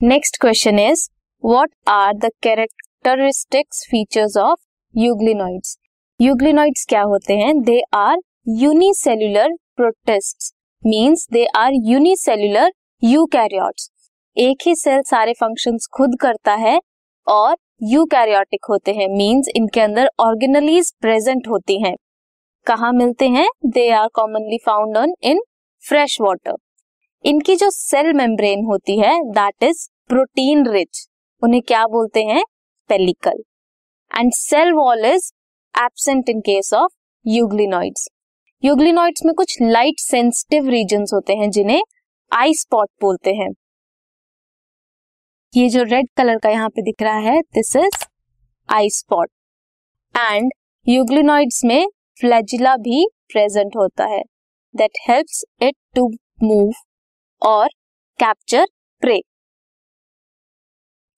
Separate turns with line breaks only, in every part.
Next question is what are the characteristics features of euglenoids euglenoids क्या होते हैं? They are unicellular protist means they are unicellular eukaryotes एक ही cell सारे functions खुद करता है और यूकैरियोटिक होते हैं मींस इनके अंदर ऑर्गेनलीज प्रेजेंट होती हैं। कहा मिलते हैं? They are commonly found on in fresh water इनकी जो सेल मेम्ब्रेन होती है दैट इज़ प्रोटीन रिच, उन्हें क्या बोलते हैं? Pellicle and cell wall is absent in case of euglenoids euglenoids में कुछ लाइट सेंसिटिव रीजन होते हैं, जिन्हें आई स्पॉट बोलते हैं। ये जो रेड कलर का यहाँ पे दिख रहा है this is eye spot and euglenoids में फ्लैजिला भी प्रेजेंट होता है। That helps it to move और कैप्चर प्रे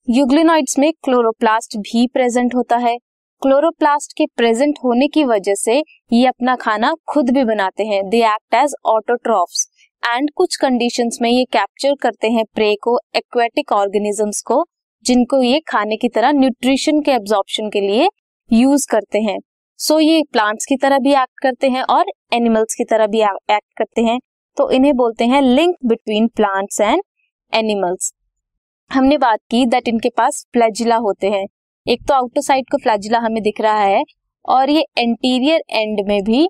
यूग्लिनॉइड्स में क्लोरोप्लास्ट भी प्रेजेंट होता है। क्लोरोप्लास्ट के प्रेजेंट होने की वजह से ये अपना खाना खुद भी बनाते हैं। They act as autotrophs and कुछ कंडीशंस में ये कैप्चर करते हैं प्रे को एक्वेटिक ऑर्गेनिजम्स को जिनको ये खाने की तरह न्यूट्रिशन के एब्जॉर्प्शन के लिए यूज़ करते हैं। सो so, ये प्लांट्स की तरह भी एक्ट करते हैं और एनिमल्स की तरह भी एक्ट करते हैं। तो इन्हें बोलते हैं link between plants and animals हमने बात की दैट इनके पास फ्लैजिला होते हैं। एक तो आउटर साइड का फ्लैजिला हमें दिख रहा है और ये एंटीरियर एंड में भी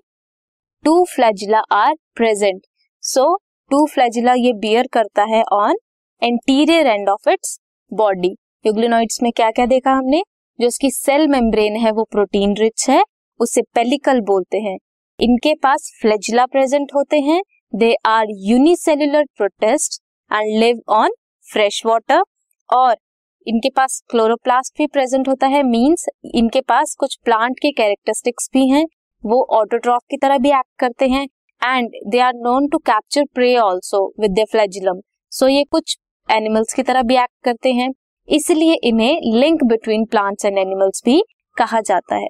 two flagella are present so two flagella ये बियर करता है on anterior end of its body euglenoids में क्या क्या देखा हमने? जो उसकी सेल मेम्ब्रेन है, वो प्रोटीन रिच है, उसे पेलिकल बोलते हैं। इनके पास फ्लैजिला प्रेजेंट होते हैं। They are unicellular protist and live on fresh water और इनके पास क्लोरोप्लास्ट भी प्रेजेंट होता है मींस इनके पास कुछ प्लांट के कैरेक्टरिस्टिक्स भी हैं, वो ऑटोट्रॉफ की तरह भी एक्ट करते हैं and they are known to capture prey also with the flagellum so ये कुछ एनिमल्स की तरह भी एक्ट करते हैं, इसलिए इन्हें link between plants and animals भी कहा जाता है।